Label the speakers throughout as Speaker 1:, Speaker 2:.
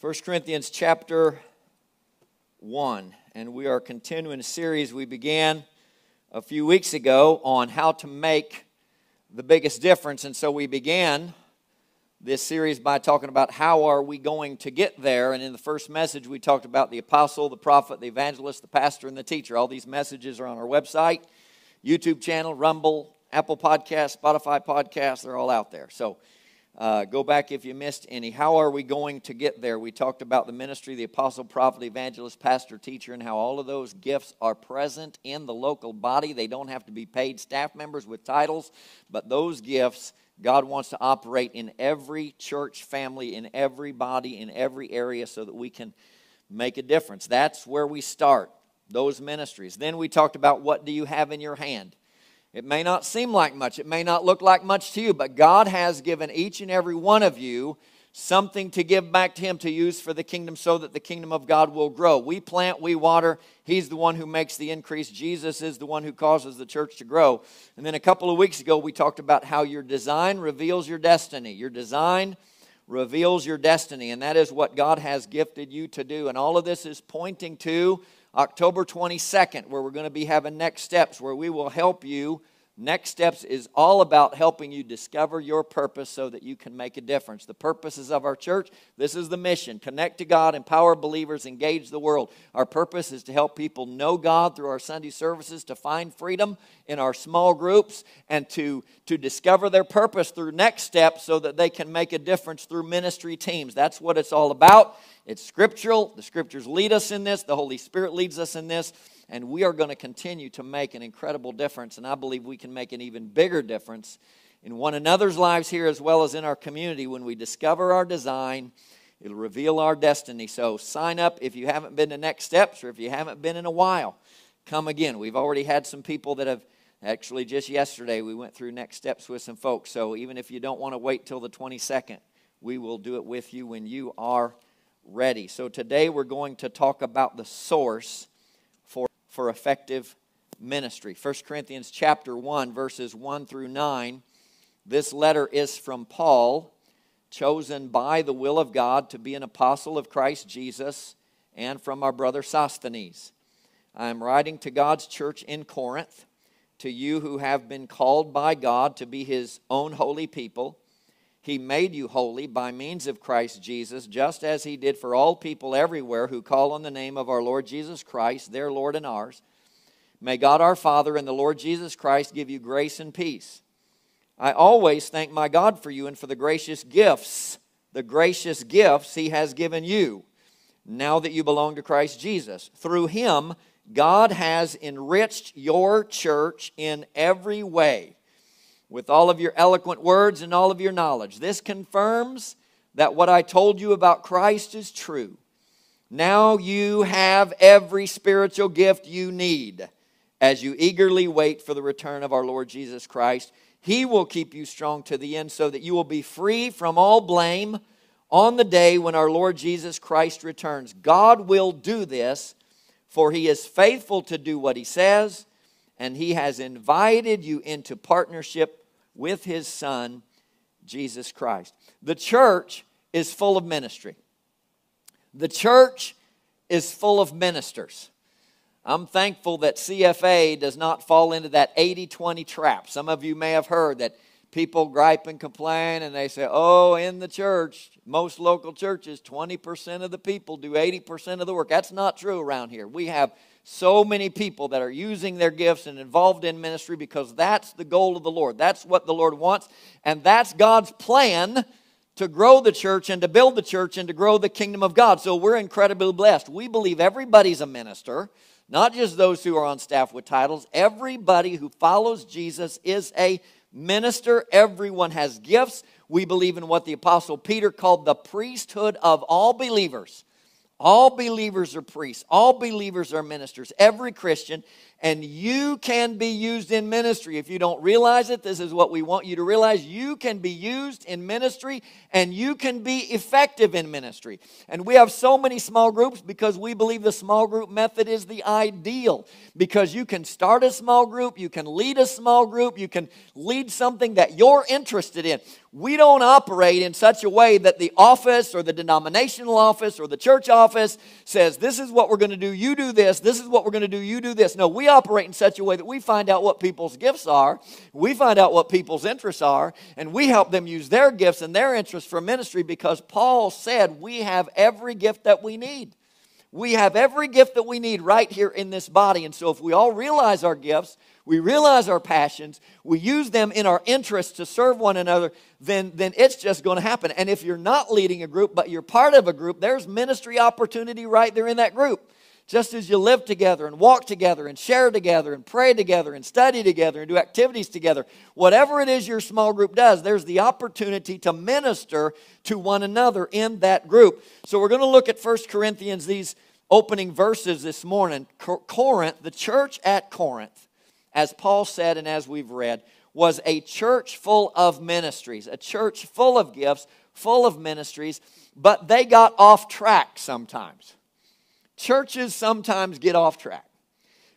Speaker 1: 1 Corinthians chapter 1, and we are continuing a series we began a few weeks ago on how to make the biggest difference. And so we began this series by talking about how are we going to get there. And in the first message, we talked about the apostle, the prophet, the evangelist, the pastor, and the teacher. All these messages are on our website, YouTube channel, Rumble, Apple Podcast, Spotify Podcast. They're all out there. So uh, go back if you missed any. How are we going to get there? We talked about the ministry, the apostle, prophet, evangelist, pastor, teacher, and how all of those gifts are present in the local body. They don't have to be paid staff members with titles, but those gifts God wants to operate in every church family, in every body, in every area so that we can make a difference. That's where we start, those ministries. Then we talked about what do you have in your hand? It may not seem like much, it may not look like much to you, but God has given each and every one of you something to give back to Him to use for the kingdom so that the kingdom of God will grow. We plant, we water. He's the one who makes the increase. Jesus is the one who causes the church to grow. And then a couple of weeks ago, we talked about how your design reveals your destiny. Your design reveals your destiny, and that is what God has gifted you to do. And all of this is pointing to October 22nd, where we're going to be having next steps, where we will help you. Next Steps is all about helping you discover your purpose so that you can make a difference. The purposes of our church, this is the mission connect to God, empower believers, engage the world. Our purpose is to help people know God through our Sunday services, to find freedom in our small groups, and to, to discover their purpose through Next Steps so that they can make a difference through ministry teams. That's what it's all about. It's scriptural. The scriptures lead us in this, the Holy Spirit leads us in this, and we are going to continue to make an incredible difference. And I believe we can make an even bigger difference in one another's lives here as well as in our community when we discover our design. It'll reveal our destiny. So sign up if you haven't been to Next Steps or if you haven't been in a while. Come again. We've already had some people that have actually just yesterday we went through Next Steps with some folks. So even if you don't want to wait till the 22nd, we will do it with you when you are ready. So today we're going to talk about the source for, effective ministry. 1 Corinthians chapter 1 verses 1 through 9. This letter is from Paul, chosen by the will of God to be an apostle of Christ Jesus, and from our brother Sosthenes. I am writing to God's church in Corinth, to you who have been called by God to be his own holy people he made you holy by means of Christ Jesus, just as He did for all people everywhere who call on the name of our Lord Jesus Christ, their Lord and ours. May God our Father and the Lord Jesus Christ give you grace and peace. I always thank my God for you and for the gracious gifts, the gracious gifts He has given you now that you belong to Christ Jesus. Through Him, God has enriched your church in every way with all of your eloquent words and all of your knowledge. This confirms that what I told you about Christ is true. Now you have every spiritual gift you need as you eagerly wait for the return of our Lord Jesus Christ. He will keep you strong to the end so that you will be free from all blame on the day when our Lord Jesus Christ returns. God will do this, for He is faithful to do what He says, and He has invited you into partnership with his son, Jesus Christ. The church is full of ministry. The church is full of ministers. I'm thankful that CFA does not fall into that 80 20 trap. Some of you may have heard that people gripe and complain and they say, oh, in the church, most local churches, 20% of the people do 80% of the work. That's not true around here. We have so many people that are using their gifts and involved in ministry because that's the goal of the Lord. That's what the Lord wants, and that's God's plan to grow the church and to build the church and to grow the kingdom of God. So we're incredibly blessed. We believe everybody's a minister, not just those who are on staff with titles. Everybody who follows Jesus is a minister. Everyone has gifts. We believe in what the Apostle Peter called the priesthood of all believers. All believers are priests. All believers are ministers. Every Christian, and you can be used in ministry. If you don't realize it, this is what we want you to realize. You can be used in ministry and you can be effective in ministry. And we have so many small groups because we believe the small group method is the ideal because you can start a small group, you can lead a small group, you can lead something that you're interested in. We don't operate in such a way that the office or the denominational office or the church office says, This is what we're going to do, you do this, this is what we're going to do, you do this. No, we operate in such a way that we find out what people's gifts are, we find out what people's interests are, and we help them use their gifts and their interests for ministry because Paul said we have every gift that we need. We have every gift that we need right here in this body. And so, if we all realize our gifts, we realize our passions, we use them in our interests to serve one another, then, then it's just going to happen. And if you're not leading a group, but you're part of a group, there's ministry opportunity right there in that group. Just as you live together and walk together and share together and pray together and study together and do activities together, whatever it is your small group does, there's the opportunity to minister to one another in that group. So we're going to look at 1 Corinthians, these opening verses this morning. Corinth, the church at Corinth, as Paul said and as we've read, was a church full of ministries, a church full of gifts, full of ministries, but they got off track sometimes. Churches sometimes get off track.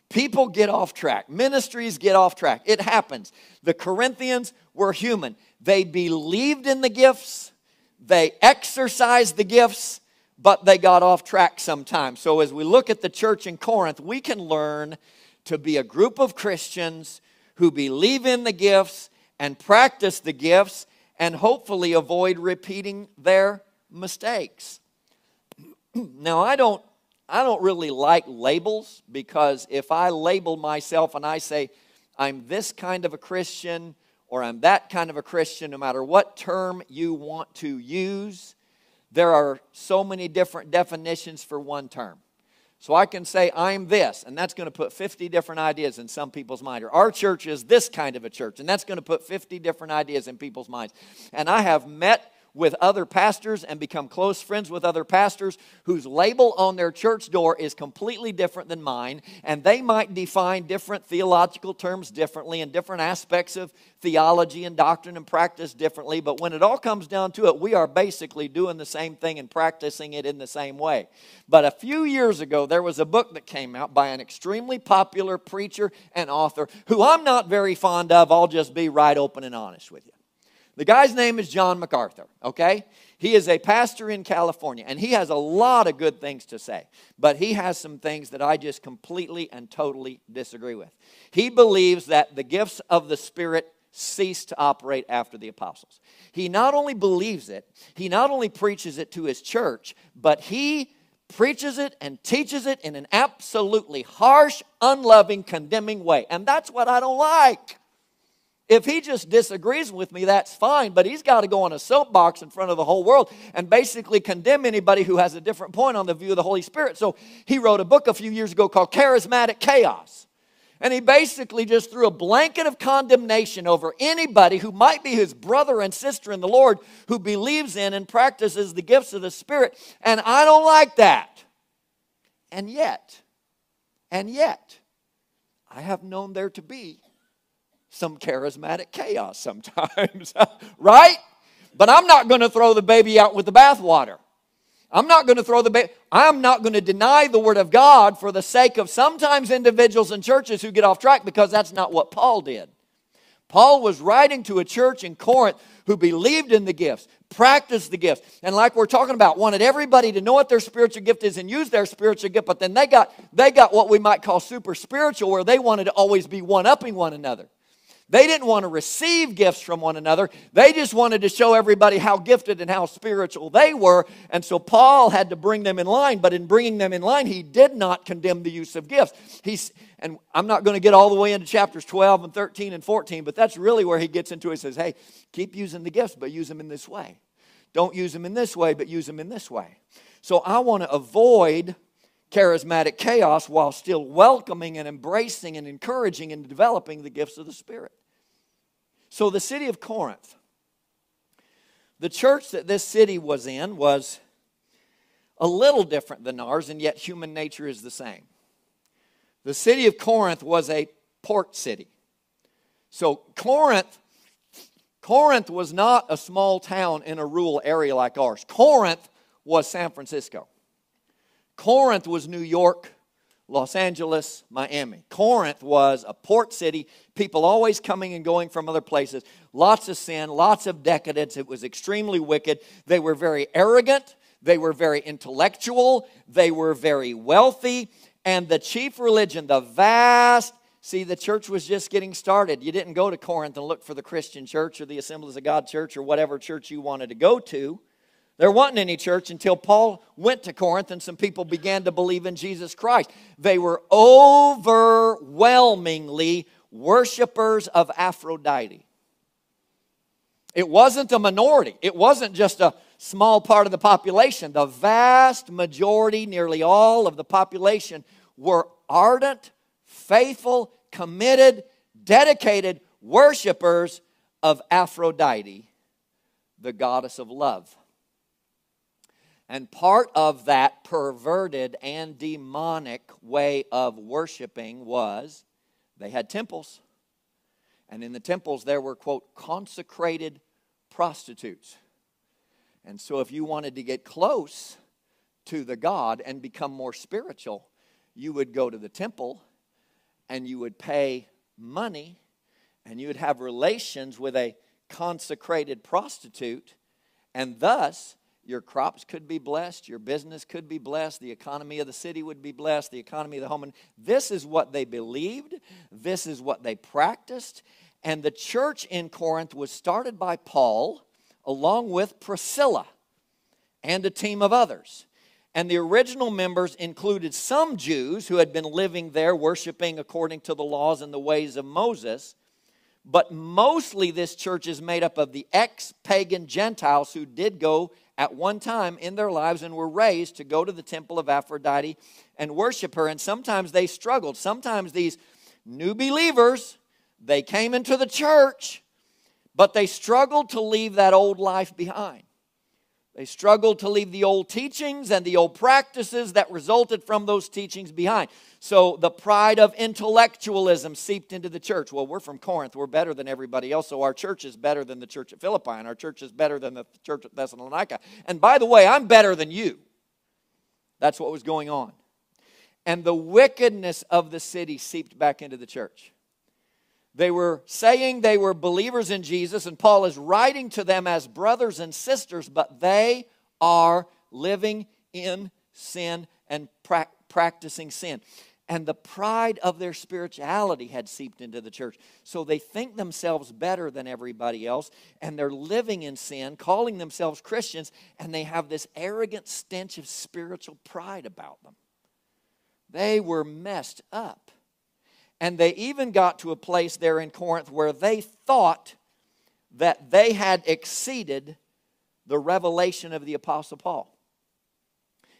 Speaker 1: People get off track. Ministries get off track. It happens. The Corinthians were human. They believed in the gifts, they exercised the gifts, but they got off track sometimes. So as we look at the church in Corinth, we can learn to be a group of Christians who believe in the gifts and practice the gifts and hopefully avoid repeating their mistakes. now, I don't I don't really like labels because if I label myself and I say I'm this kind of a Christian or I'm that kind of a Christian, no matter what term you want to use, there are so many different definitions for one term. So I can say, I'm this, and that's going to put 50 different ideas in some people's mind. Or our church is this kind of a church, and that's going to put 50 different ideas in people's minds. And I have met with other pastors and become close friends with other pastors whose label on their church door is completely different than mine, and they might define different theological terms differently and different aspects of theology and doctrine and practice differently. But when it all comes down to it, we are basically doing the same thing and practicing it in the same way. But a few years ago, there was a book that came out by an extremely popular preacher and author who I'm not very fond of. I'll just be right open and honest with you. The guy's name is John MacArthur, okay? He is a pastor in California, and he has a lot of good things to say, but he has some things that I just completely and totally disagree with. He believes that the gifts of the Spirit ceased to operate after the apostles. He not only believes it, he not only preaches it to his church, but he preaches it and teaches it in an absolutely harsh, unloving, condemning way. And that's what I don't like. If he just disagrees with me, that's fine, but he's got to go on a soapbox in front of the whole world and basically condemn anybody who has a different point on the view of the Holy Spirit. So he wrote a book a few years ago called Charismatic Chaos. And he basically just threw a blanket of condemnation over anybody who might be his brother and sister in the Lord who believes in and practices the gifts of the Spirit. And I don't like that. And yet, and yet, I have known there to be some charismatic chaos sometimes, right? But I'm not going to throw the baby out with the bathwater. I'm not going to throw the baby. I'm not going to deny the word of God for the sake of sometimes individuals and churches who get off track because that's not what Paul did. Paul was writing to a church in Corinth who believed in the gifts, practiced the gifts, and like we're talking about, wanted everybody to know what their spiritual gift is and use their spiritual gift. But then they got they got what we might call super spiritual, where they wanted to always be one upping one another. They didn't want to receive gifts from one another. They just wanted to show everybody how gifted and how spiritual they were. And so Paul had to bring them in line. But in bringing them in line, he did not condemn the use of gifts. He's, and I'm not going to get all the way into chapters 12 and 13 and 14, but that's really where he gets into it. He says, hey, keep using the gifts, but use them in this way. Don't use them in this way, but use them in this way. So I want to avoid charismatic chaos while still welcoming and embracing and encouraging and developing the gifts of the Spirit. So, the city of Corinth, the church that this city was in was a little different than ours, and yet human nature is the same. The city of Corinth was a port city. So Corinth Corinth was not a small town in a rural area like ours. Corinth was San Francisco. Corinth was New York, Los Angeles, Miami. Corinth was a port city, people always coming and going from other places. Lots of sin, lots of decadence. It was extremely wicked. They were very arrogant, they were very intellectual, they were very wealthy, and the chief religion, the vast See, the church was just getting started. You didn't go to Corinth and look for the Christian church or the Assemblies of God church or whatever church you wanted to go to. There wasn't any church until Paul went to Corinth and some people began to believe in Jesus Christ. They were overwhelmingly worshipers of Aphrodite. It wasn't a minority, it wasn't just a small part of the population. The vast majority, nearly all of the population, were ardent faithful, committed, dedicated worshipers of Aphrodite, the goddess of love. And part of that perverted and demonic way of worshiping was they had temples. And in the temples, there were, quote, consecrated prostitutes. And so, if you wanted to get close to the God and become more spiritual, you would go to the temple and you would pay money and you would have relations with a consecrated prostitute, and thus your crops could be blessed, your business could be blessed, the economy of the city would be blessed, the economy of the home. And this is what they believed, this is what they practiced. And the church in Corinth was started by Paul along with Priscilla and a team of others. And the original members included some Jews who had been living there worshiping according to the laws and the ways of Moses. But mostly this church is made up of the ex pagan Gentiles who did go at one time in their lives and were raised to go to the temple of Aphrodite and worship her. And sometimes they struggled. Sometimes these new believers, they came into the church, but they struggled to leave that old life behind. They struggled to leave the old teachings and the old practices that resulted from those teachings behind. So the pride of intellectualism seeped into the church. Well, we're from Corinth. We're better than everybody else, so our church is better than the church at Philippi, and our church is better than the church at Thessalonica. And by the way, I'm better than you. That's what was going on. And the wickedness of the city seeped back into the church. They were saying they were believers in Jesus, and Paul is writing to them as brothers and sisters, but they are living in sin and pra- practicing sin. And the pride of their spirituality had seeped into the church. So they think themselves better than everybody else, and they're living in sin, calling themselves Christians, and they have this arrogant stench of spiritual pride about them. They were messed up. And they even got to a place there in Corinth where they thought that they had exceeded the revelation of the Apostle Paul.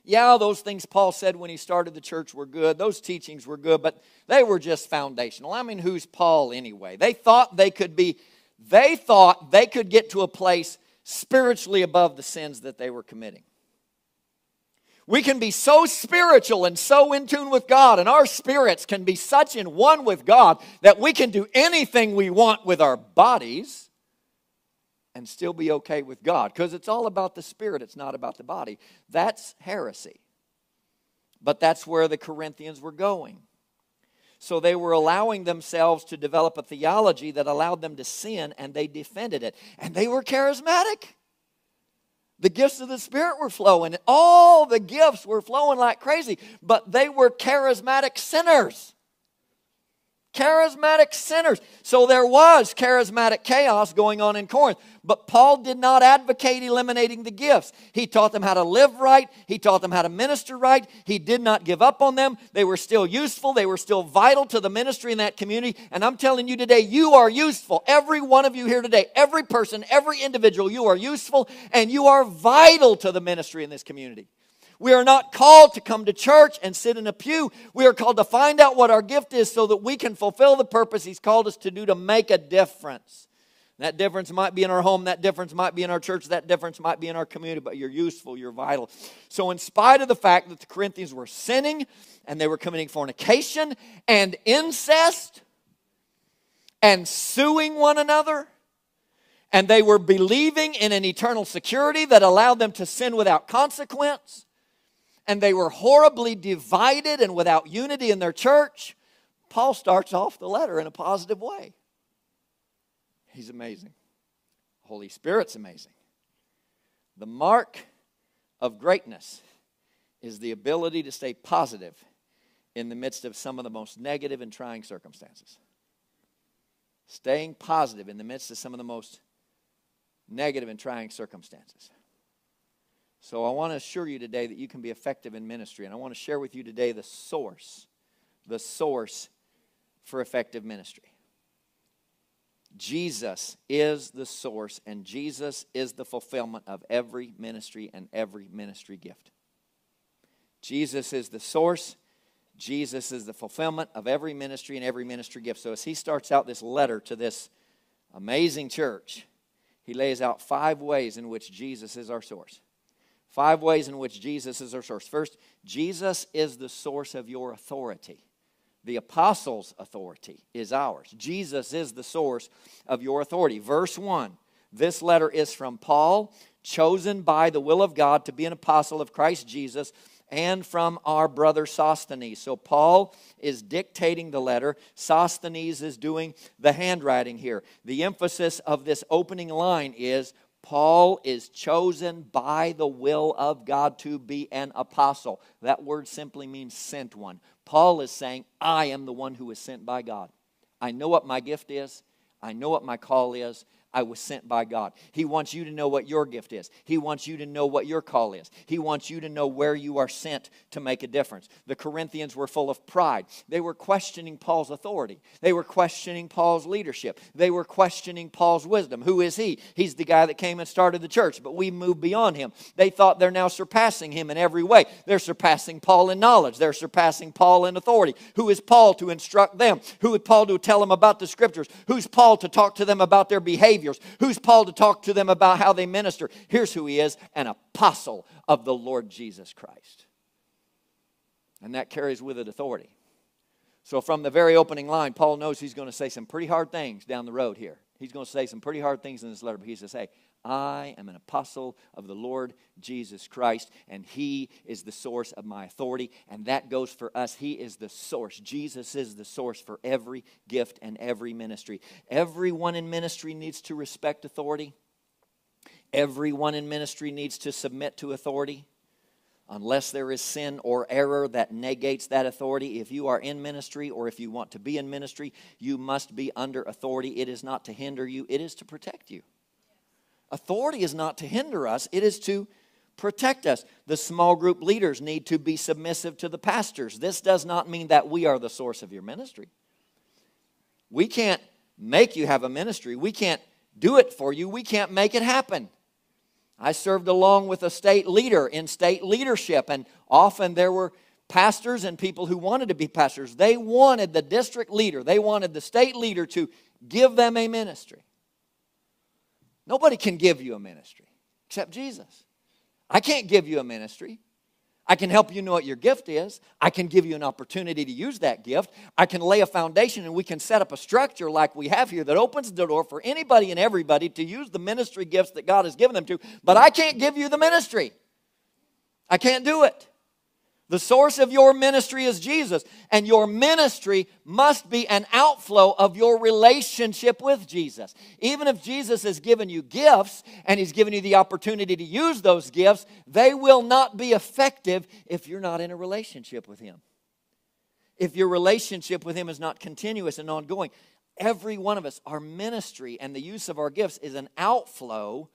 Speaker 1: Yeah, those things Paul said when he started the church were good. Those teachings were good, but they were just foundational. I mean, who's Paul anyway? They thought they could be, they thought they could get to a place spiritually above the sins that they were committing. We can be so spiritual and so in tune with God, and our spirits can be such in one with God that we can do anything we want with our bodies and still be okay with God because it's all about the spirit, it's not about the body. That's heresy. But that's where the Corinthians were going. So they were allowing themselves to develop a theology that allowed them to sin, and they defended it. And they were charismatic. The gifts of the Spirit were flowing. All the gifts were flowing like crazy, but they were charismatic sinners. Charismatic sinners. So there was charismatic chaos going on in Corinth. But Paul did not advocate eliminating the gifts. He taught them how to live right, he taught them how to minister right. He did not give up on them. They were still useful, they were still vital to the ministry in that community. And I'm telling you today, you are useful. Every one of you here today, every person, every individual, you are useful and you are vital to the ministry in this community. We are not called to come to church and sit in a pew. We are called to find out what our gift is so that we can fulfill the purpose He's called us to do to make a difference. That difference might be in our home, that difference might be in our church, that difference might be in our community, but you're useful, you're vital. So, in spite of the fact that the Corinthians were sinning and they were committing fornication and incest and suing one another, and they were believing in an eternal security that allowed them to sin without consequence, and they were horribly divided and without unity in their church, Paul starts off the letter in a positive way. He's amazing. Holy Spirit's amazing. The mark of greatness is the ability to stay positive in the midst of some of the most negative and trying circumstances. Staying positive in the midst of some of the most negative and trying circumstances. So, I want to assure you today that you can be effective in ministry. And I want to share with you today the source, the source for effective ministry. Jesus is the source, and Jesus is the fulfillment of every ministry and every ministry gift. Jesus is the source. Jesus is the fulfillment of every ministry and every ministry gift. So, as he starts out this letter to this amazing church, he lays out five ways in which Jesus is our source. Five ways in which Jesus is our source. First, Jesus is the source of your authority. The apostles' authority is ours. Jesus is the source of your authority. Verse 1 this letter is from Paul, chosen by the will of God to be an apostle of Christ Jesus, and from our brother Sosthenes. So Paul is dictating the letter, Sosthenes is doing the handwriting here. The emphasis of this opening line is Paul is chosen by the will of God to be an apostle. That word simply means sent one. Paul is saying, I am the one who is sent by God. I know what my gift is, I know what my call is. I was sent by God. He wants you to know what your gift is. He wants you to know what your call is. He wants you to know where you are sent to make a difference. The Corinthians were full of pride. They were questioning Paul's authority. They were questioning Paul's leadership. They were questioning Paul's wisdom. Who is he? He's the guy that came and started the church, but we moved beyond him. They thought they're now surpassing him in every way. They're surpassing Paul in knowledge. They're surpassing Paul in authority. Who is Paul to instruct them? Who is Paul to tell them about the scriptures? Who's Paul to talk to them about their behavior? Saviors. Who's Paul to talk to them about how they minister? Here's who he is an apostle of the Lord Jesus Christ. And that carries with it authority. So, from the very opening line, Paul knows he's going to say some pretty hard things down the road here. He's going to say some pretty hard things in this letter, but he says, Hey, I am an apostle of the Lord Jesus Christ, and He is the source of my authority. And that goes for us. He is the source. Jesus is the source for every gift and every ministry. Everyone in ministry needs to respect authority, everyone in ministry needs to submit to authority. Unless there is sin or error that negates that authority, if you are in ministry or if you want to be in ministry, you must be under authority. It is not to hinder you, it is to protect you. Authority is not to hinder us, it is to protect us. The small group leaders need to be submissive to the pastors. This does not mean that we are the source of your ministry. We can't make you have a ministry, we can't do it for you, we can't make it happen. I served along with a state leader in state leadership, and often there were pastors and people who wanted to be pastors. They wanted the district leader, they wanted the state leader to give them a ministry. Nobody can give you a ministry except Jesus. I can't give you a ministry. I can help you know what your gift is. I can give you an opportunity to use that gift. I can lay a foundation and we can set up a structure like we have here that opens the door for anybody and everybody to use the ministry gifts that God has given them to. But I can't give you the ministry. I can't do it. The source of your ministry is Jesus, and your ministry must be an outflow of your relationship with Jesus. Even if Jesus has given you gifts and He's given you the opportunity to use those gifts, they will not be effective if you're not in a relationship with Him. If your relationship with Him is not continuous and ongoing, every one of us, our ministry and the use of our gifts is an outflow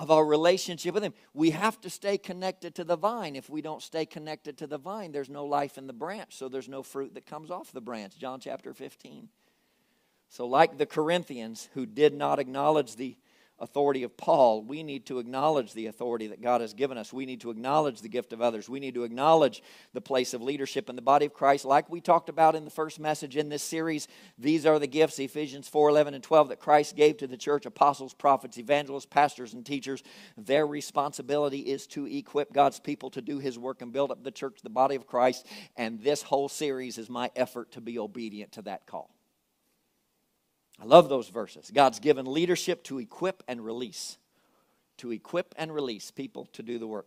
Speaker 1: of our relationship with Him. We have to stay connected to the vine. If we don't stay connected to the vine, there's no life in the branch, so there's no fruit that comes off the branch. John chapter 15. So, like the Corinthians who did not acknowledge the authority of Paul, we need to acknowledge the authority that God has given us. We need to acknowledge the gift of others. We need to acknowledge the place of leadership in the body of Christ. Like we talked about in the first message in this series, these are the gifts, Ephesians 4 11 and 12, that Christ gave to the church apostles, prophets, evangelists, pastors, and teachers. Their responsibility is to equip God's people to do his work and build up the church, the body of Christ. And this whole series is my effort to be obedient to that call. I love those verses. God's given leadership to equip and release, to equip and release people to do the work.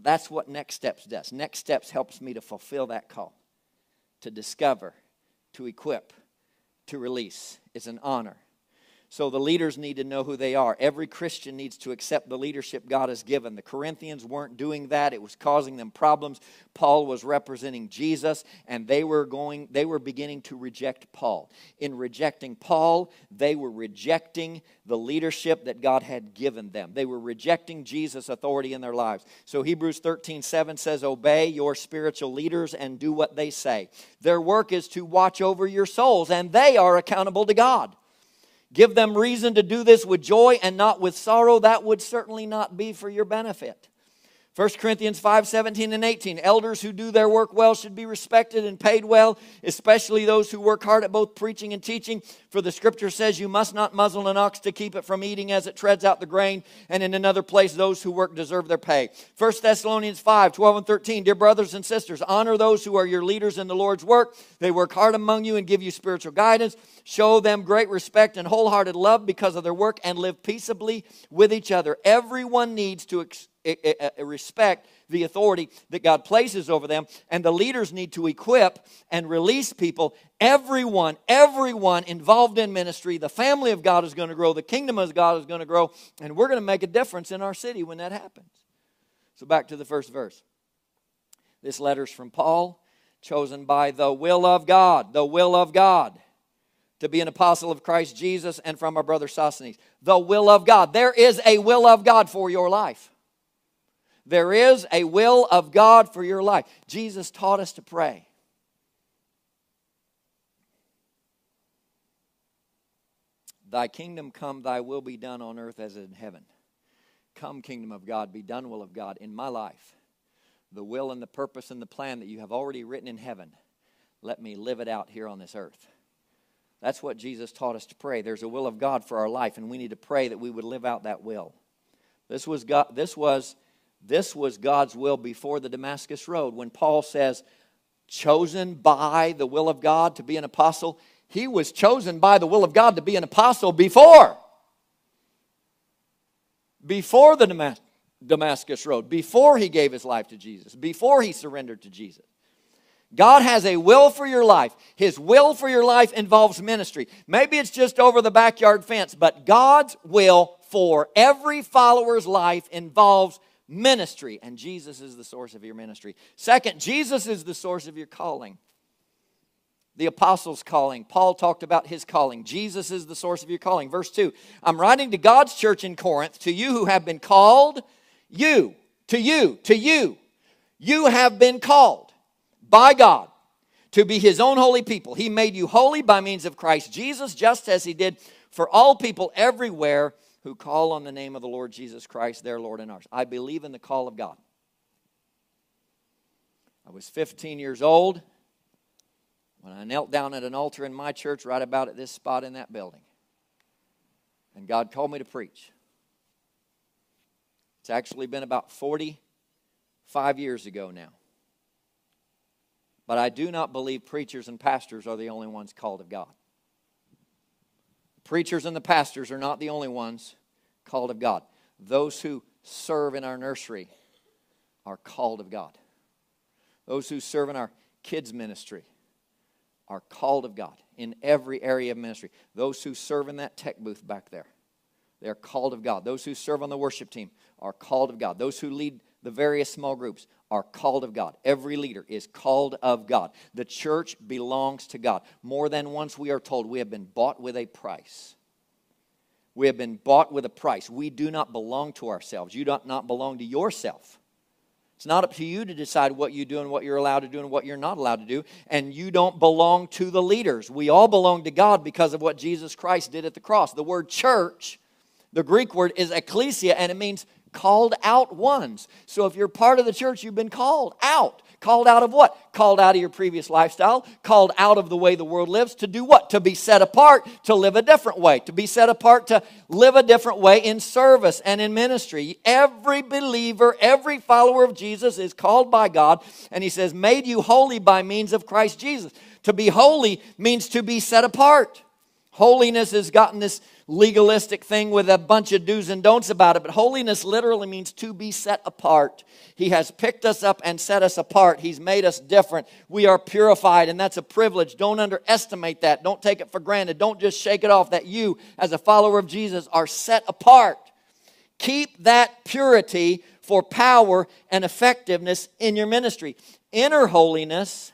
Speaker 1: That's what Next Steps does. Next Steps helps me to fulfill that call, to discover, to equip, to release. It's an honor. So the leaders need to know who they are. Every Christian needs to accept the leadership God has given. The Corinthians weren't doing that. It was causing them problems. Paul was representing Jesus and they were going they were beginning to reject Paul. In rejecting Paul, they were rejecting the leadership that God had given them. They were rejecting Jesus' authority in their lives. So Hebrews 13:7 says, "Obey your spiritual leaders and do what they say. Their work is to watch over your souls and they are accountable to God." Give them reason to do this with joy and not with sorrow. That would certainly not be for your benefit. 1 Corinthians 5 17 and 18. Elders who do their work well should be respected and paid well, especially those who work hard at both preaching and teaching. For the scripture says, You must not muzzle an ox to keep it from eating as it treads out the grain. And in another place, those who work deserve their pay. 1 Thessalonians 5 12 and 13. Dear brothers and sisters, honor those who are your leaders in the Lord's work. They work hard among you and give you spiritual guidance. Show them great respect and wholehearted love because of their work and live peaceably with each other. Everyone needs to respect the authority that God places over them, and the leaders need to equip and release people. Everyone, everyone involved in ministry, the family of God is going to grow, the kingdom of God is going to grow, and we're going to make a difference in our city when that happens. So, back to the first verse. This letter is from Paul, chosen by the will of God, the will of God to be an apostle of Christ Jesus, and from our brother Sosthenes. The will of God. There is a will of God for your life. There is a will of God for your life. Jesus taught us to pray. Thy kingdom come, thy will be done on earth as in heaven. Come, kingdom of God, be done, will of God, in my life. The will and the purpose and the plan that you have already written in heaven, let me live it out here on this earth. That's what Jesus taught us to pray. There's a will of God for our life, and we need to pray that we would live out that will. This was, God, this was this was God's will before the Damascus Road. When Paul says, chosen by the will of God to be an apostle, he was chosen by the will of God to be an apostle before. Before the Damascus Road, before he gave his life to Jesus, before he surrendered to Jesus. God has a will for your life. His will for your life involves ministry. Maybe it's just over the backyard fence, but God's will for every follower's life involves ministry, and Jesus is the source of your ministry. Second, Jesus is the source of your calling. The apostles' calling. Paul talked about his calling. Jesus is the source of your calling. Verse 2 I'm writing to God's church in Corinth, to you who have been called, you, to you, to you. You have been called by God to be his own holy people. He made you holy by means of Christ Jesus, just as he did for all people everywhere who call on the name of the Lord Jesus Christ, their Lord and ours. I believe in the call of God. I was 15 years old when I knelt down at an altar in my church, right about at this spot in that building. And God called me to preach. It's actually been about 45 years ago now. But I do not believe preachers and pastors are the only ones called of God preachers and the pastors are not the only ones called of God. Those who serve in our nursery are called of God. Those who serve in our kids' ministry are called of God in every area of ministry. Those who serve in that tech booth back there, they are called of God. Those who serve on the worship team are called of God. Those who lead the various small groups are called of God. Every leader is called of God. The church belongs to God. More than once we are told we have been bought with a price. We have been bought with a price. We do not belong to ourselves. You do not belong to yourself. It's not up to you to decide what you do and what you're allowed to do and what you're not allowed to do. And you don't belong to the leaders. We all belong to God because of what Jesus Christ did at the cross. The word church The Greek word is ecclesia, and it means called out ones. So if you're part of the church, you've been called out. Called out of what? Called out of your previous lifestyle, called out of the way the world lives to do what? To be set apart, to live a different way, to be set apart, to live a different way in service and in ministry. Every believer, every follower of Jesus is called by God, and He says, made you holy by means of Christ Jesus. To be holy means to be set apart. Holiness has gotten this legalistic thing with a bunch of do's and don'ts about it, but holiness literally means to be set apart. He has picked us up and set us apart. He's made us different. We are purified, and that's a privilege. Don't underestimate that. Don't take it for granted. Don't just shake it off that you, as a follower of Jesus, are set apart. Keep that purity for power and effectiveness in your ministry. Inner holiness,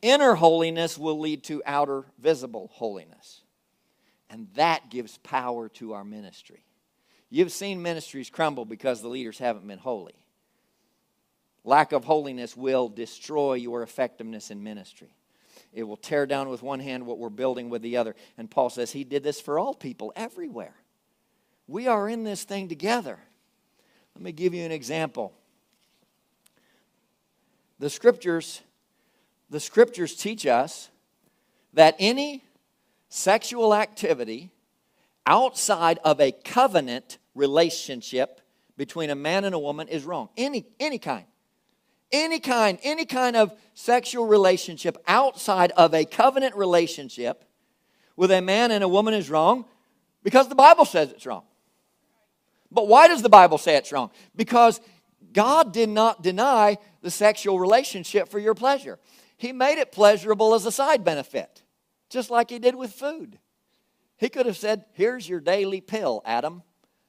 Speaker 1: inner holiness will lead to outer visible holiness. And that gives power to our ministry. You've seen ministries crumble because the leaders haven't been holy. Lack of holiness will destroy your effectiveness in ministry. It will tear down with one hand what we're building with the other. And Paul says he did this for all people everywhere. We are in this thing together. Let me give you an example. The scriptures the scriptures teach us that any sexual activity outside of a covenant relationship between a man and a woman is wrong. Any, any kind. Any kind, any kind of sexual relationship outside of a covenant relationship with a man and a woman is wrong because the Bible says it's wrong. But why does the Bible say it's wrong? Because God did not deny the sexual relationship for your pleasure. He made it pleasurable as a side benefit just like he did with food. He could have said, Here's your daily pill, Adam.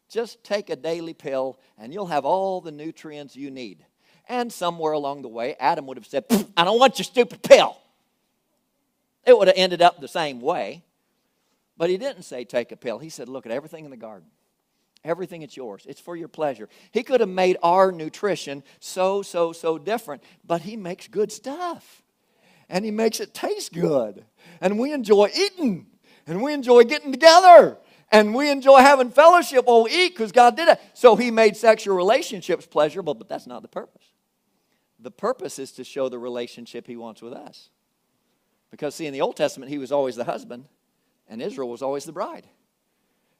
Speaker 1: Just take a daily pill and you'll have all the nutrients you need. And somewhere along the way, Adam would have said, I don't want your stupid pill. It would have ended up the same way. But he didn't say, Take a pill. He said, Look at everything in the garden. Everything is yours. It's for your pleasure. He could have made our nutrition so, so, so different, but he makes good stuff and He makes it taste good. And we enjoy eating and we enjoy getting together and we enjoy having fellowship while we eat because God did it. So He made sexual relationships pleasurable, but that's not the purpose. The purpose is to show the relationship He wants with us. Because, see, in the Old Testament, He was always the husband and Israel was always the bride.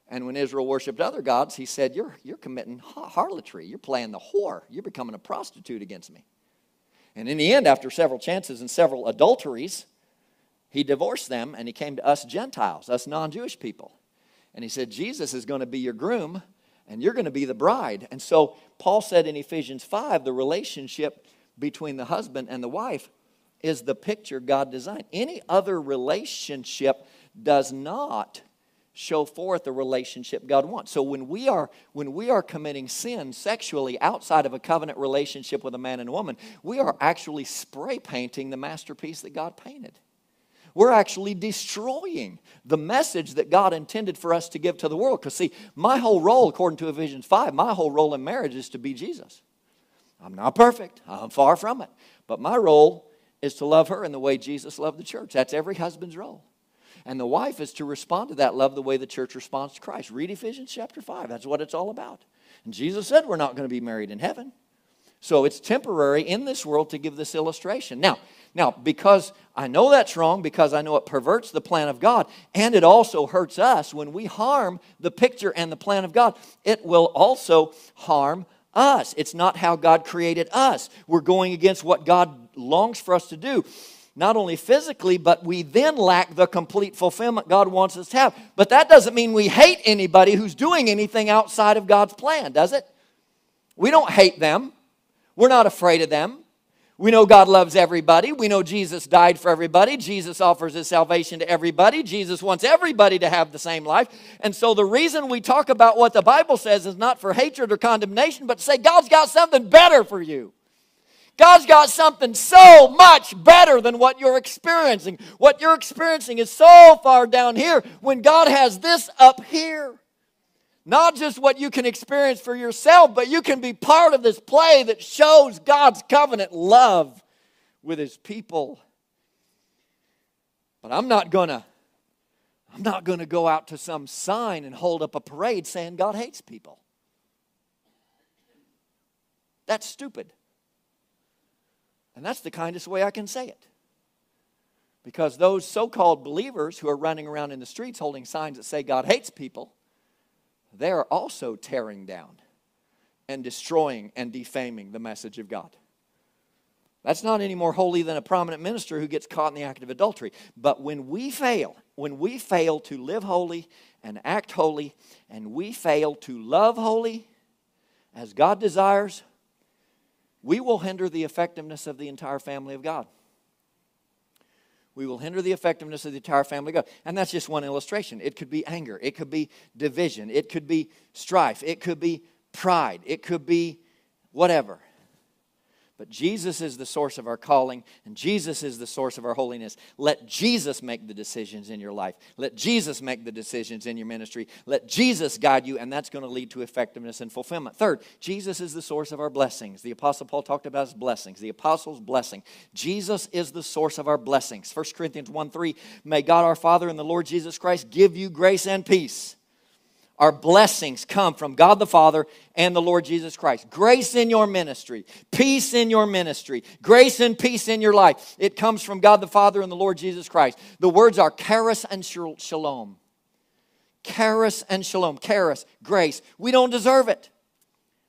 Speaker 1: And when Israel worshiped other gods, he said, You're, you're committing harlotry. You're playing the whore. You're becoming a prostitute against me. And in the end, after several chances and several adulteries, he divorced them and he came to us Gentiles, us non Jewish people. And he said, Jesus is going to be your groom and you're going to be the bride. And so Paul said in Ephesians 5 the relationship between the husband and the wife is the picture God designed. Any other relationship does not show forth the relationship God wants. So when we are when we are committing sin sexually outside of a covenant relationship with a man and a woman, we are actually spray painting the masterpiece that God painted. We're actually destroying the message that God intended for us to give to the world. Because, see, my whole role, according to Ephesians 5, my whole role in marriage is to be Jesus. I'm not perfect, I'm far from it. But my role is to love her in the way Jesus loved the church. That's every husband's role. And the wife is to respond to that love the way the church responds to Christ. Read Ephesians chapter 5. That's what it's all about. And Jesus said we're not going to be married in heaven. So it's temporary in this world to give this illustration. Now, now, because I know that's wrong, because I know it perverts the plan of God, and it also hurts us when we harm the picture and the plan of God, it will also harm us. It's not how God created us. We're going against what God longs for us to do not only physically, but we then lack the complete fulfillment God wants us to have. But that doesn't mean we hate anybody who's doing anything outside of God's plan, does it? We don't hate them. We're not afraid of them. We know God loves everybody. We know Jesus died for everybody. Jesus offers his salvation to everybody. Jesus wants everybody to have the same life. And so the reason we talk about what the Bible says is not for hatred or condemnation, but to say God's got something better for you. God's got something so much better than what you're experiencing. What you're experiencing is so far down here when God has this up here. Not just what you can experience for yourself, but you can be part of this play that shows God's covenant love with his people. But I'm not going to I'm not going to go out to some sign and hold up a parade saying God hates people. That's stupid. And that's the kindest way I can say it. Because those so called believers who are running around in the streets holding signs that say God hates people, they are also tearing down and destroying and defaming the message of God. That's not any more holy than a prominent minister who gets caught in the act of adultery. But when we fail, when we fail to live holy and act holy, and we fail to love holy as God desires, we will hinder the effectiveness of the entire family of God. We will hinder the effectiveness of the entire family of God. And that's just one illustration. It could be anger, it could be division, it could be strife, it could be pride, it could be whatever. But Jesus is the source of our calling, and Jesus is the source of our holiness. Let Jesus make the decisions in your life. Let Jesus make the decisions in your ministry. Let Jesus guide you, and that's going to lead to effectiveness and fulfillment. Third, Jesus is the source of our blessings. The Apostle Paul talked about his blessings, the Apostle's blessing. Jesus is the source of our blessings. 1 Corinthians 1 3, may God our Father and the Lord Jesus Christ give you grace and peace our blessings come from God the Father and the Lord Jesus Christ. Grace in your ministry, peace in your ministry, grace and peace in your life. It comes from God the Father and the Lord Jesus Christ. The words are charis and shalom. Charis and shalom. Charis, grace. We don't deserve it.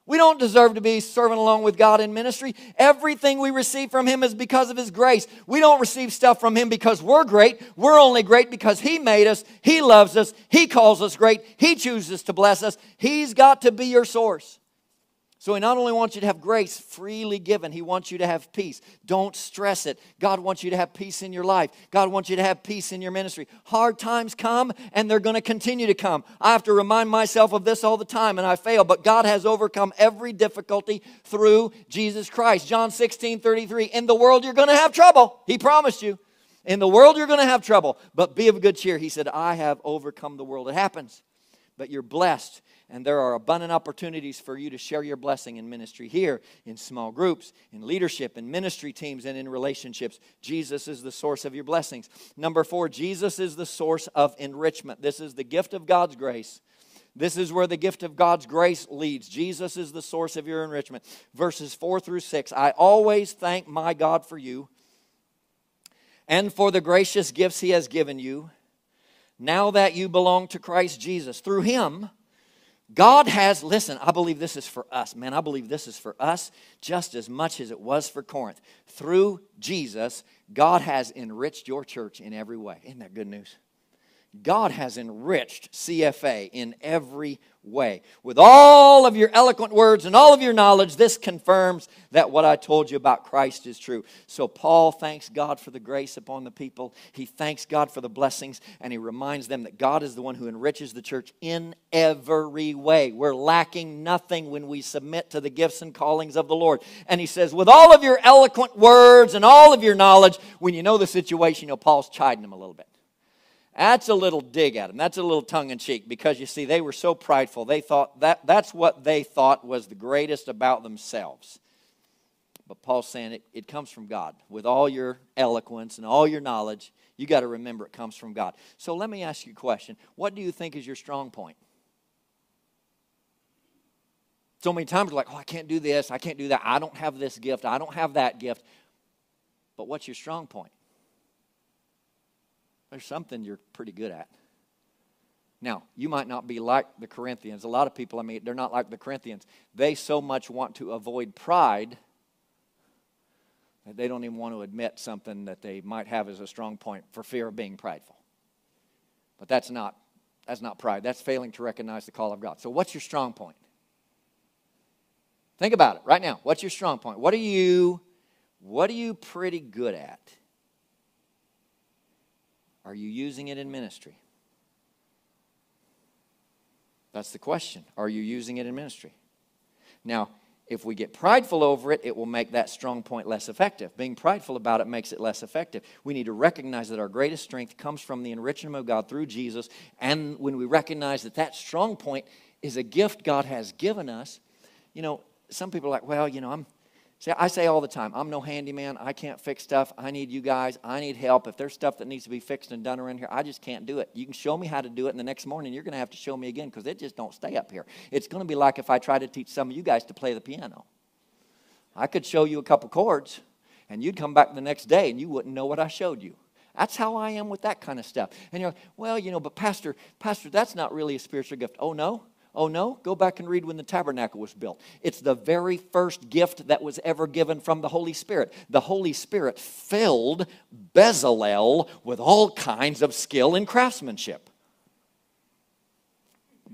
Speaker 1: We don't deserve to be serving along with God in ministry. Everything we receive from Him is because of His grace. We don't receive stuff from Him because we're great. We're only great because He made us, He loves us, He calls us great, He chooses to bless us. He's got to be your source. So he not only wants you to have grace freely given, he wants you to have peace. Don't stress it. God wants you to have peace in your life. God wants you to have peace in your ministry. Hard times come and they're going to continue to come. I have to remind myself of this all the time and I fail, but God has overcome every difficulty through Jesus Christ. John 16, 33. In the world you're going to have trouble. He promised you. In the world you're going to have trouble, but be of good cheer. He said, I have overcome the world. It happens, but you're blessed and there are abundant opportunities for you to share your blessing in ministry here, in small groups, in leadership, in ministry teams, and in relationships. Jesus is the source of your blessings. Number four, Jesus is the source of enrichment. This is the gift of God's grace. This is where the gift of God's grace leads. Jesus is the source of your enrichment. Verses 4 through 6 I always thank my God for you and for the gracious gifts he has given you. Now that you belong to Christ Jesus, through him, God has, listen, I believe this is for us. Man, I believe this is for us just as much as it was for Corinth. Through Jesus, God has enriched your church in every way. Isn't that good news? God has enriched CFA in every way. With all of your eloquent words and all of your knowledge, this confirms that what I told you about Christ is true. So, Paul thanks God for the grace upon the people. He thanks God for the blessings, and he reminds them that God is the one who enriches the church in every way. We're lacking nothing when we submit to the gifts and callings of the Lord. And he says, with all of your eloquent words and all of your knowledge, when you know the situation, you know, Paul's chiding them a little bit. That's a little dig at them. That's a little tongue in cheek because you see, they were so prideful. They thought that that's what they thought was the greatest about themselves. But Paul's saying it, it comes from God. With all your eloquence and all your knowledge, you got to remember it comes from God. So let me ask you a question. What do you think is your strong point? So many times we're like, oh, I can't do this, I can't do that, I don't have this gift, I don't have that gift. But what's your strong point? There's something you're pretty good at. Now, you might not be like the Corinthians. A lot of people, I mean, they're not like the Corinthians. They so much want to avoid pride that they don't even want to admit something that they might have as a strong point for fear of being prideful. But that's not that's not pride. That's failing to recognize the call of God. So what's your strong point? Think about it right now. What's your strong point? What are you what are you pretty good at? Are you using it in ministry? That's the question. Are you using it in ministry? Now, if we get prideful over it, it will make that strong point less effective. Being prideful about it makes it less effective. We need to recognize that our greatest strength comes from the enrichment of God through Jesus. And when we recognize that that strong point is a gift God has given us, you know, some people are like, well, you know, I'm, See, I say all the time, I'm no handyman. I can't fix stuff. I need you guys. I need help. If there's stuff that needs to be fixed and done around here, I just can't do it. You can show me how to do it, and the next morning you're going to have to show me again because it just don't stay up here. It's going to be like if I try to teach some of you guys to play the piano. I could show you a couple chords, and you'd come back the next day and you wouldn't know what I showed you. That's how I am with that kind of stuff. And you're like, well, you know, but Pastor, Pastor, that's not really a spiritual gift. Oh, no? Oh, no? Go back and read when the tabernacle was built. It's the very first gift that was ever given from the Holy Spirit. The Holy Spirit filled Bezalel with all kinds of skill in craftsmanship.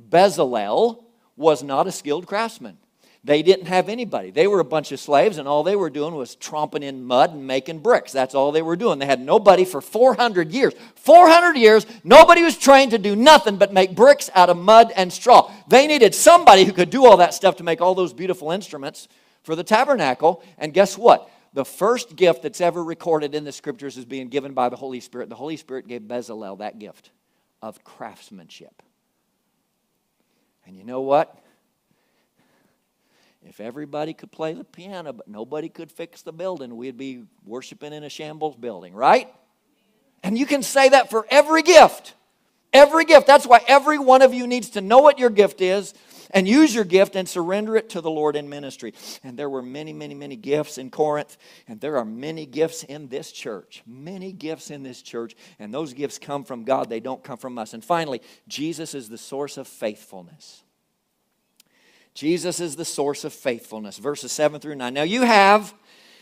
Speaker 1: Bezalel was not a skilled craftsman. They didn't have anybody. They were a bunch of slaves, and all they were doing was tromping in mud and making bricks. That's all they were doing. They had nobody for 400 years. 400 years, nobody was trained to do nothing but make bricks out of mud and straw. They needed somebody who could do all that stuff to make all those beautiful instruments for the tabernacle. And guess what? The first gift that's ever recorded in the scriptures is being given by the Holy Spirit. The Holy Spirit gave Bezalel that gift of craftsmanship. And you know what? If everybody could play the piano, but nobody could fix the building, we'd be worshiping in a shambles building, right? And you can say that for every gift. Every gift. That's why every one of you needs to know what your gift is and use your gift and surrender it to the Lord in ministry. And there were many, many, many gifts in Corinth, and there are many gifts in this church. Many gifts in this church, and those gifts come from God, they don't come from us. And finally, Jesus is the source of faithfulness. Jesus is the source of faithfulness. Verses 7 through 9. Now you have,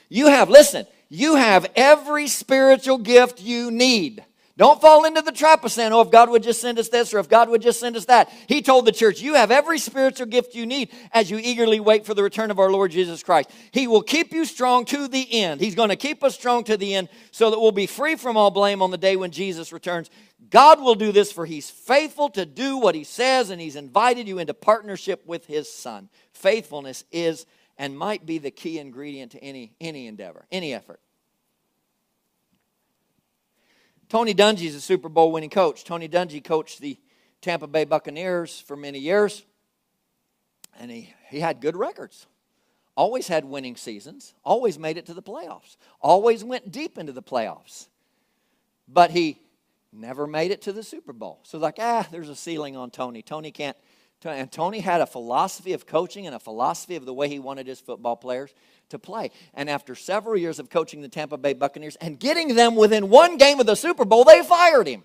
Speaker 1: you have, listen, you have every spiritual gift you need. Don't fall into the trap of saying, oh, if God would just send us this or if God would just send us that. He told the church, you have every spiritual gift you need as you eagerly wait for the return of our Lord Jesus Christ. He will keep you strong to the end. He's going to keep us strong to the end so that we'll be free from all blame on the day when Jesus returns. God will do this for He's faithful to do what He says and He's invited you into partnership with His Son. Faithfulness is and might be the key ingredient to any, any endeavor, any effort. Tony Dungy is a Super Bowl winning coach. Tony Dungy coached the Tampa Bay Buccaneers for many years, and he, he had good records. Always had winning seasons, always made it to the playoffs, always went deep into the playoffs. But he never made it to the Super Bowl. So, like, ah, there's a ceiling on Tony. Tony can't. And Tony had a philosophy of coaching and a philosophy of the way he wanted his football players to play. And after several years of coaching the Tampa Bay Buccaneers and getting them within one game of the Super Bowl, they fired him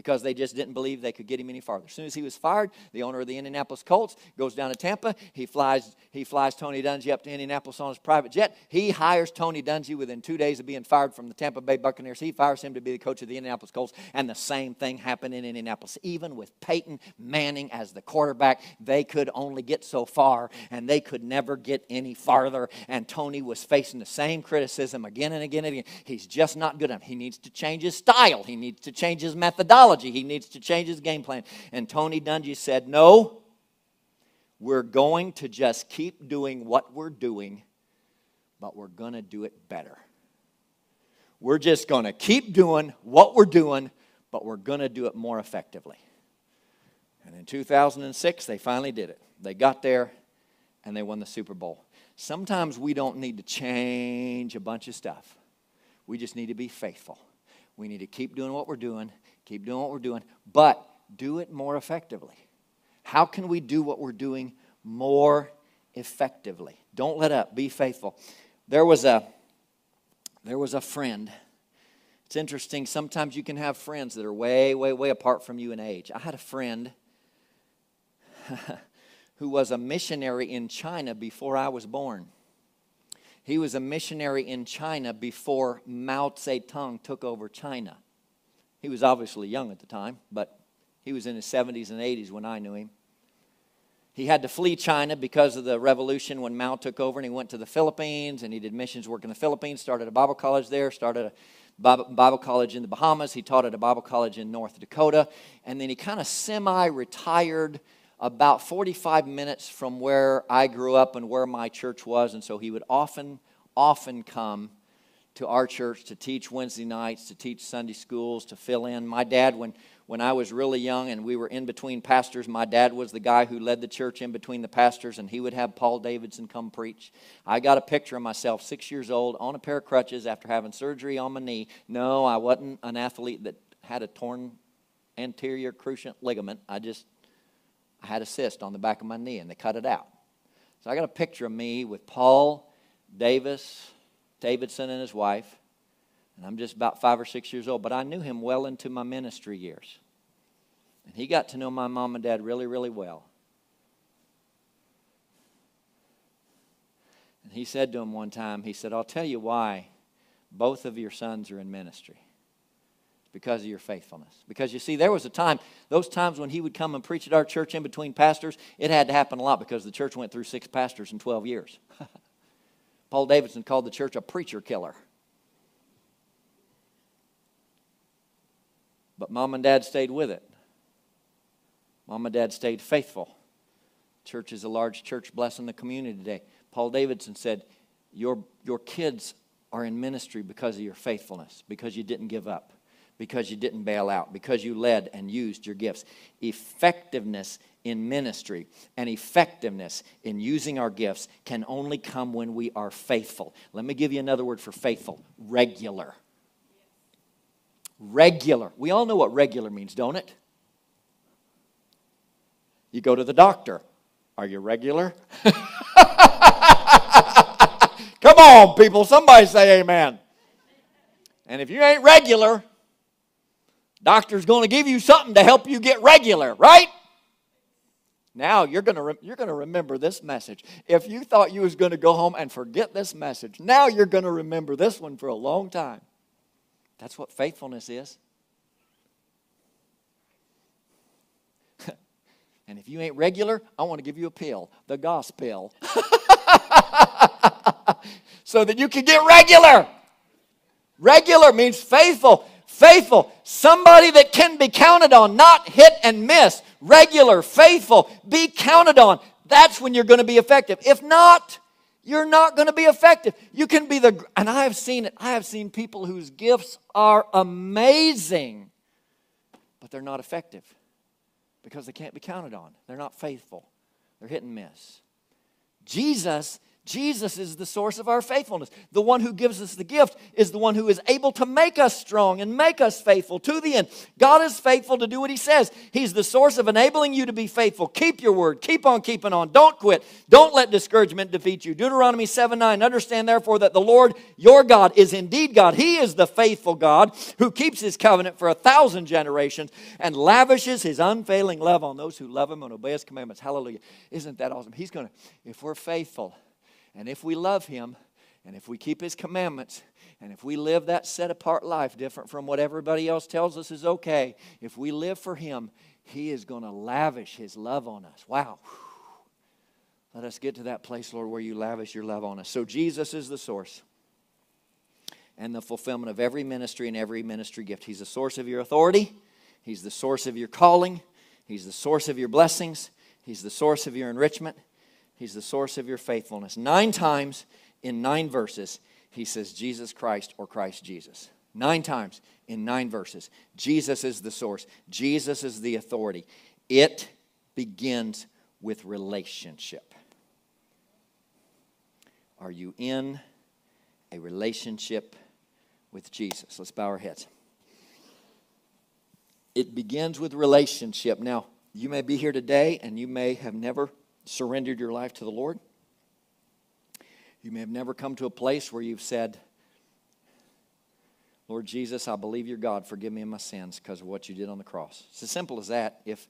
Speaker 1: because they just didn't believe they could get him any farther. As soon as he was fired, the owner of the Indianapolis Colts goes down to Tampa. He flies, he flies Tony Dungy up to Indianapolis on his private jet. He hires Tony Dungy within two days of being fired from the Tampa Bay Buccaneers. He fires him to be the coach of the Indianapolis Colts. And the same thing happened in Indianapolis. Even with Peyton Manning as the quarterback, they could only get so far and they could never get any farther. And Tony was facing the same criticism again and again and again. He's just not good enough. He needs to change his style, he needs to change his methodology methodology. He needs to change his game plan. And Tony Dungy said, No, we're going to just keep doing what we're doing, but we're going to do it better. We're just going to keep doing what we're doing, but we're going to do it more effectively. And in 2006, they finally did it. They got there and they won the Super Bowl. Sometimes we don't need to change a bunch of stuff, we just need to be faithful. We need to keep doing what we're doing Keep doing what we're doing, but do it more effectively. How can we do what we're doing more effectively? Don't let up. Be faithful. There was a there was a friend. It's interesting. Sometimes you can have friends that are way, way, way apart from you in age. I had a friend who was a missionary in China before I was born. He was a missionary in China before Mao Zedong took over China. He was obviously young at the time, but he was in his 70s and 80s when I knew him. He had to flee China because of the revolution when Mao took over, and he went to the Philippines and he did missions work in the Philippines, started a Bible college there, started a Bible college in the Bahamas. He taught at a Bible college in North Dakota, and then he kind of semi retired about 45 minutes from where I grew up and where my church was, and so he would often, often come to our church to teach Wednesday nights, to teach Sunday schools, to fill in. My dad, when, when I was really young and we were in between pastors. My dad was the guy who led the church in between the pastors, and he would have Paul Davidson come preach. I got a picture of myself, six years old, on a pair of crutches after having surgery on my knee. No, I wasn't an athlete that had a torn anterior cruciate ligament. I just I had a cyst on the back of my knee, and they cut it out. So I got a picture of me with Paul Davis, Davidson, and his wife and I'm just about five or six years old, but I knew him well into my ministry years. And he got to know my mom and dad really, really well. And he said to him one time, he said, I'll tell you why both of your sons are in ministry. Because of your faithfulness. Because you see, there was a time, those times when he would come and preach at our church in between pastors, it had to happen a lot because the church went through six pastors in 12 years. Paul Davidson called the church a preacher killer. But mom and dad stayed with it. Mom and dad stayed faithful. Church is a large church blessing the community today. Paul Davidson said, Your, your kids are in ministry because of your faithfulness, because you didn't give up, because you didn't bail out, because you led and used your gifts. Effectiveness in ministry and effectiveness in using our gifts can only come when we are faithful. Let me give you another word for faithful regular. Regular. We all know what regular means, don't it? You go to the doctor. Are you regular? Come on, people. Somebody say amen. And if you ain't regular, doctor's going to give you something to help you get regular, right? Now you're going to re- you're going to remember this message. If you thought you was going to go home and forget this message, now you're going to remember this one for a long time. That's what faithfulness is. and if you ain't regular, I want to give you a pill, the gospel, so that you can get regular. Regular means faithful. Faithful, somebody that can be counted on, not hit and miss. Regular, faithful, be counted on. That's when you're going to be effective. If not, you're not going to be effective. You can be the, and I have seen it, I have seen people whose gifts are amazing, but they're not effective because they can't be counted on. They're not faithful, they're hit and miss. Jesus Jesus is the source of our faithfulness. The one who gives us the gift is the one who is able to make us strong and make us faithful to the end. God is faithful to do what He says. He's the source of enabling you to be faithful. Keep your word. Keep on keeping on. Don't quit. Don't let discouragement defeat you. Deuteronomy 7 9. Understand therefore that the Lord your God is indeed God. He is the faithful God who keeps His covenant for a thousand generations and lavishes His unfailing love on those who love Him and obey His commandments. Hallelujah. Isn't that awesome? He's going to, if we're faithful, and if we love Him, and if we keep His commandments, and if we live that set apart life different from what everybody else tells us is okay, if we live for Him, He is going to lavish His love on us. Wow. Let us get to that place, Lord, where you lavish your love on us. So Jesus is the source and the fulfillment of every ministry and every ministry gift. He's the source of your authority, He's the source of your calling, He's the source of your blessings, He's the source of your enrichment. He's the source of your faithfulness. Nine times in nine verses, he says Jesus Christ or Christ Jesus. Nine times in nine verses. Jesus is the source, Jesus is the authority. It begins with relationship. Are you in a relationship with Jesus? Let's bow our heads. It begins with relationship. Now, you may be here today and you may have never surrendered your life to the Lord. You may have never come to a place where you've said, Lord Jesus, I believe you're God. Forgive me of my sins because of what you did on the cross. It's as simple as that. If,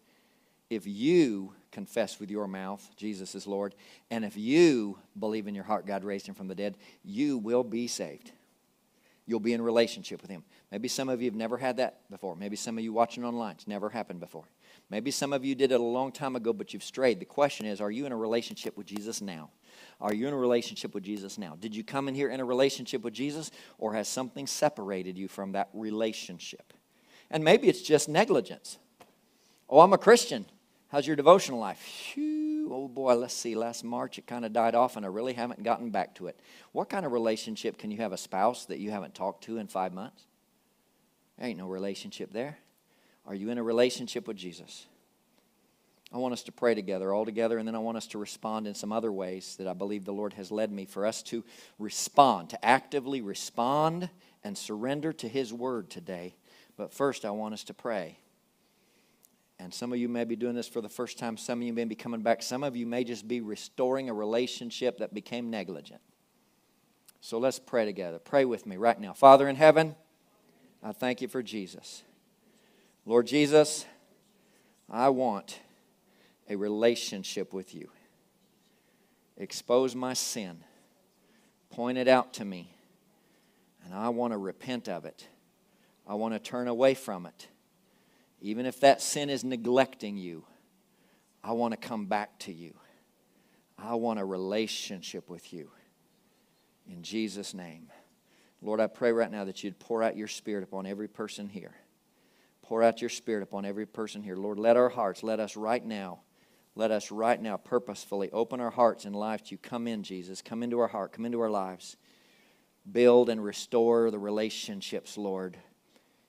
Speaker 1: if you confess with your mouth Jesus is Lord, and if you believe in your heart God raised him from the dead, you will be saved. You'll be in relationship with him. Maybe some of you have never had that before. Maybe some of you watching online, it's never happened before. Maybe some of you did it a long time ago, but you've strayed. The question is are you in a relationship with Jesus now? Are you in a relationship with Jesus now? Did you come in here in a relationship with Jesus, or has something separated you from that relationship? And maybe it's just negligence. Oh, I'm a Christian. How's your devotional life? Whew, oh boy, let's see. Last March it kind of died off, and I really haven't gotten back to it. What kind of relationship can you have a spouse that you haven't talked to in five months? There ain't no relationship there. Are you in a relationship with Jesus? I want us to pray together, all together, and then I want us to respond in some other ways that I believe the Lord has led me for us to respond, to actively respond and surrender to His word today. But first, I want us to pray. And some of you may be doing this for the first time. Some of you may be coming back. Some of you may just be restoring a relationship that became negligent. So let's pray together. Pray with me right now. Father in heaven, I thank you for Jesus. Lord Jesus, I want a relationship with you. Expose my sin, point it out to me, and I want to repent of it. I want to turn away from it. Even if that sin is neglecting you, I want to come back to you. I want a relationship with you. In Jesus' name. Lord, I pray right now that you'd pour out your spirit upon every person here. Pour out your spirit upon every person here. Lord, let our hearts, let us right now, let us right now purposefully open our hearts and lives to you. Come in, Jesus. Come into our heart. Come into our lives. Build and restore the relationships, Lord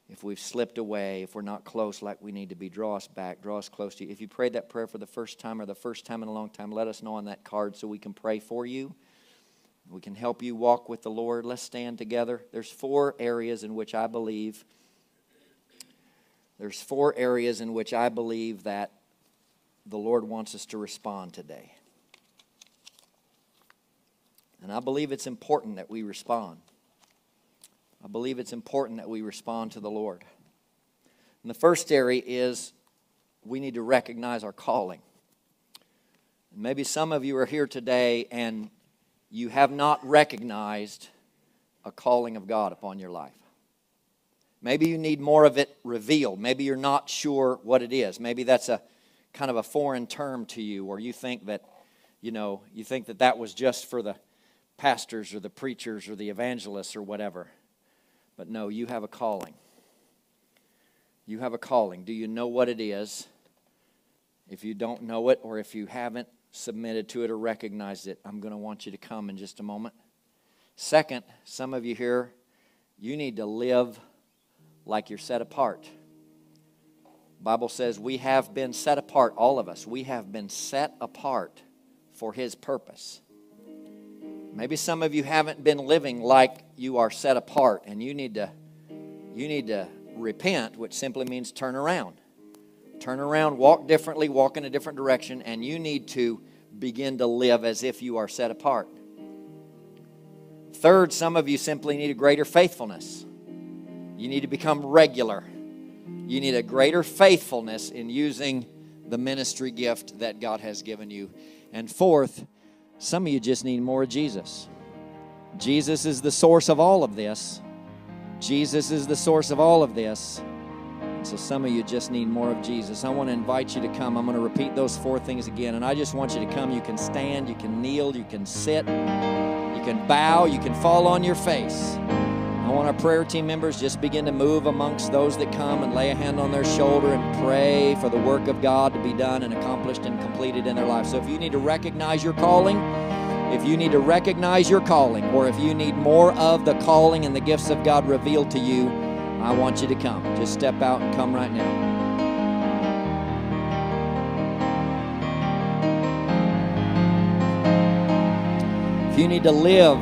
Speaker 1: if we've slipped away, if we're not close like we need to be, draw us back, draw us close to you. If you prayed that prayer for the first time or the first time in a long time, let us know on that card so we can pray for you. We can help you walk with the Lord. Let's stand together. There's four areas in which I believe there's four areas in which I believe that the Lord wants us to respond today. And I believe it's important that we respond. I believe it's important that we respond to the Lord. And the first area is we need to recognize our calling. Maybe some of you are here today and you have not recognized a calling of God upon your life. Maybe you need more of it revealed. Maybe you're not sure what it is. Maybe that's a kind of a foreign term to you, or you think that, you know, you think that that was just for the pastors or the preachers or the evangelists or whatever. But no, you have a calling. You have a calling. Do you know what it is? If you don't know it, or if you haven't submitted to it or recognized it, I'm going to want you to come in just a moment. Second, some of you here, you need to live like you're set apart. Bible says we have been set apart, all of us. We have been set apart for his purpose. Maybe some of you haven't been living like you are set apart and you need to you need to repent, which simply means turn around. Turn around, walk differently, walk in a different direction and you need to begin to live as if you are set apart. Third, some of you simply need a greater faithfulness. You need to become regular. You need a greater faithfulness in using the ministry gift that God has given you. And fourth, some of you just need more Jesus. Jesus is the source of all of this. Jesus is the source of all of this. So some of you just need more of Jesus. I want to invite you to come. I'm going to repeat those four things again. And I just want you to come. You can stand, you can kneel, you can sit, you can bow, you can fall on your face. Want our prayer team members just begin to move amongst those that come and lay a hand on their shoulder and pray for the work of God to be done and accomplished and completed in their life. So if you need to recognize your calling, if you need to recognize your calling, or if you need more of the calling and the gifts of God revealed to you, I want you to come. Just step out and come right now. If you need to live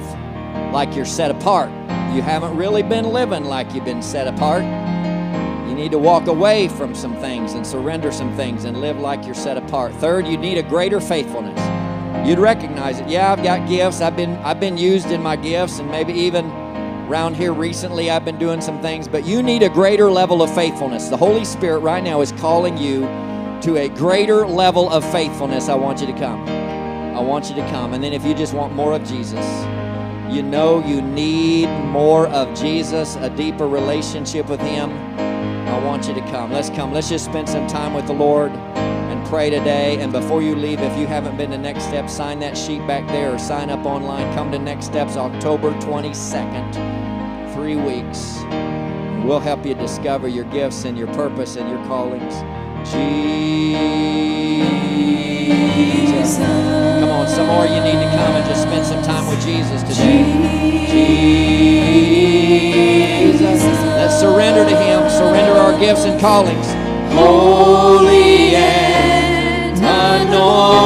Speaker 1: like you're set apart, you haven't really been living like you've been set apart. You need to walk away from some things and surrender some things and live like you're set apart. Third, you need a greater faithfulness. You'd recognize it. Yeah, I've got gifts. I've been I've been used in my gifts and maybe even around here recently I've been doing some things, but you need a greater level of faithfulness. The Holy Spirit right now is calling you to a greater level of faithfulness. I want you to come. I want you to come. And then if you just want more of Jesus, you know you need more of Jesus, a deeper relationship with Him, I want you to come. Let's come. Let's just spend some time with the Lord and pray today. And before you leave, if you haven't been to Next Steps, sign that sheet back there or sign up online. Come to Next Steps October 22nd. Three weeks. We'll help you discover your gifts and your purpose and your callings. Jesus. On, some more you need to come and just spend some time with Jesus today. Jesus. Let's surrender to Him, surrender our gifts and callings. Holy and anointed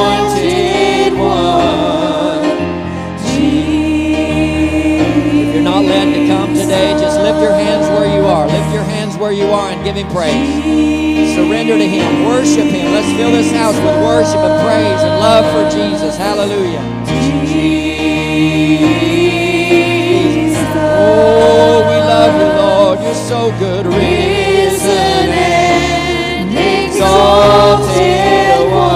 Speaker 1: one. Jesus. If you're not led to come today, just lift your hands where you are. Lift your hands where you are and give Him praise. Surrender to Him. Worship Him. Let's fill this house with worship and praise and love for Jesus. Hallelujah. Oh, we love you, Lord. You're so good. Risen and exalted one.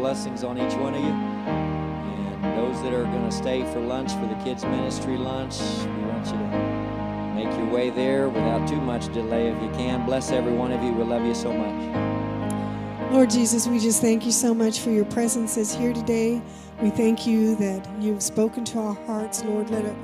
Speaker 1: Blessings on each one of you. And those that are going to stay for lunch for the kids' ministry lunch, we want you to make your way there without too much delay if you can. Bless every one of you. We love you so much.
Speaker 2: Lord Jesus, we just thank you so much for your presence is here today. We thank you that you've spoken to our hearts, Lord. Let it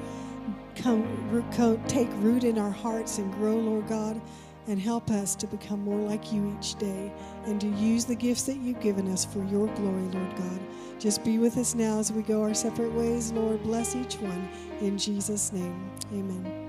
Speaker 2: come, take root in our hearts and grow, Lord God, and help us to become more like you each day and to use the gifts that you've given us for your glory, Lord God. Just be with us now as we go our separate ways, Lord. Bless each one in Jesus' name. Amen.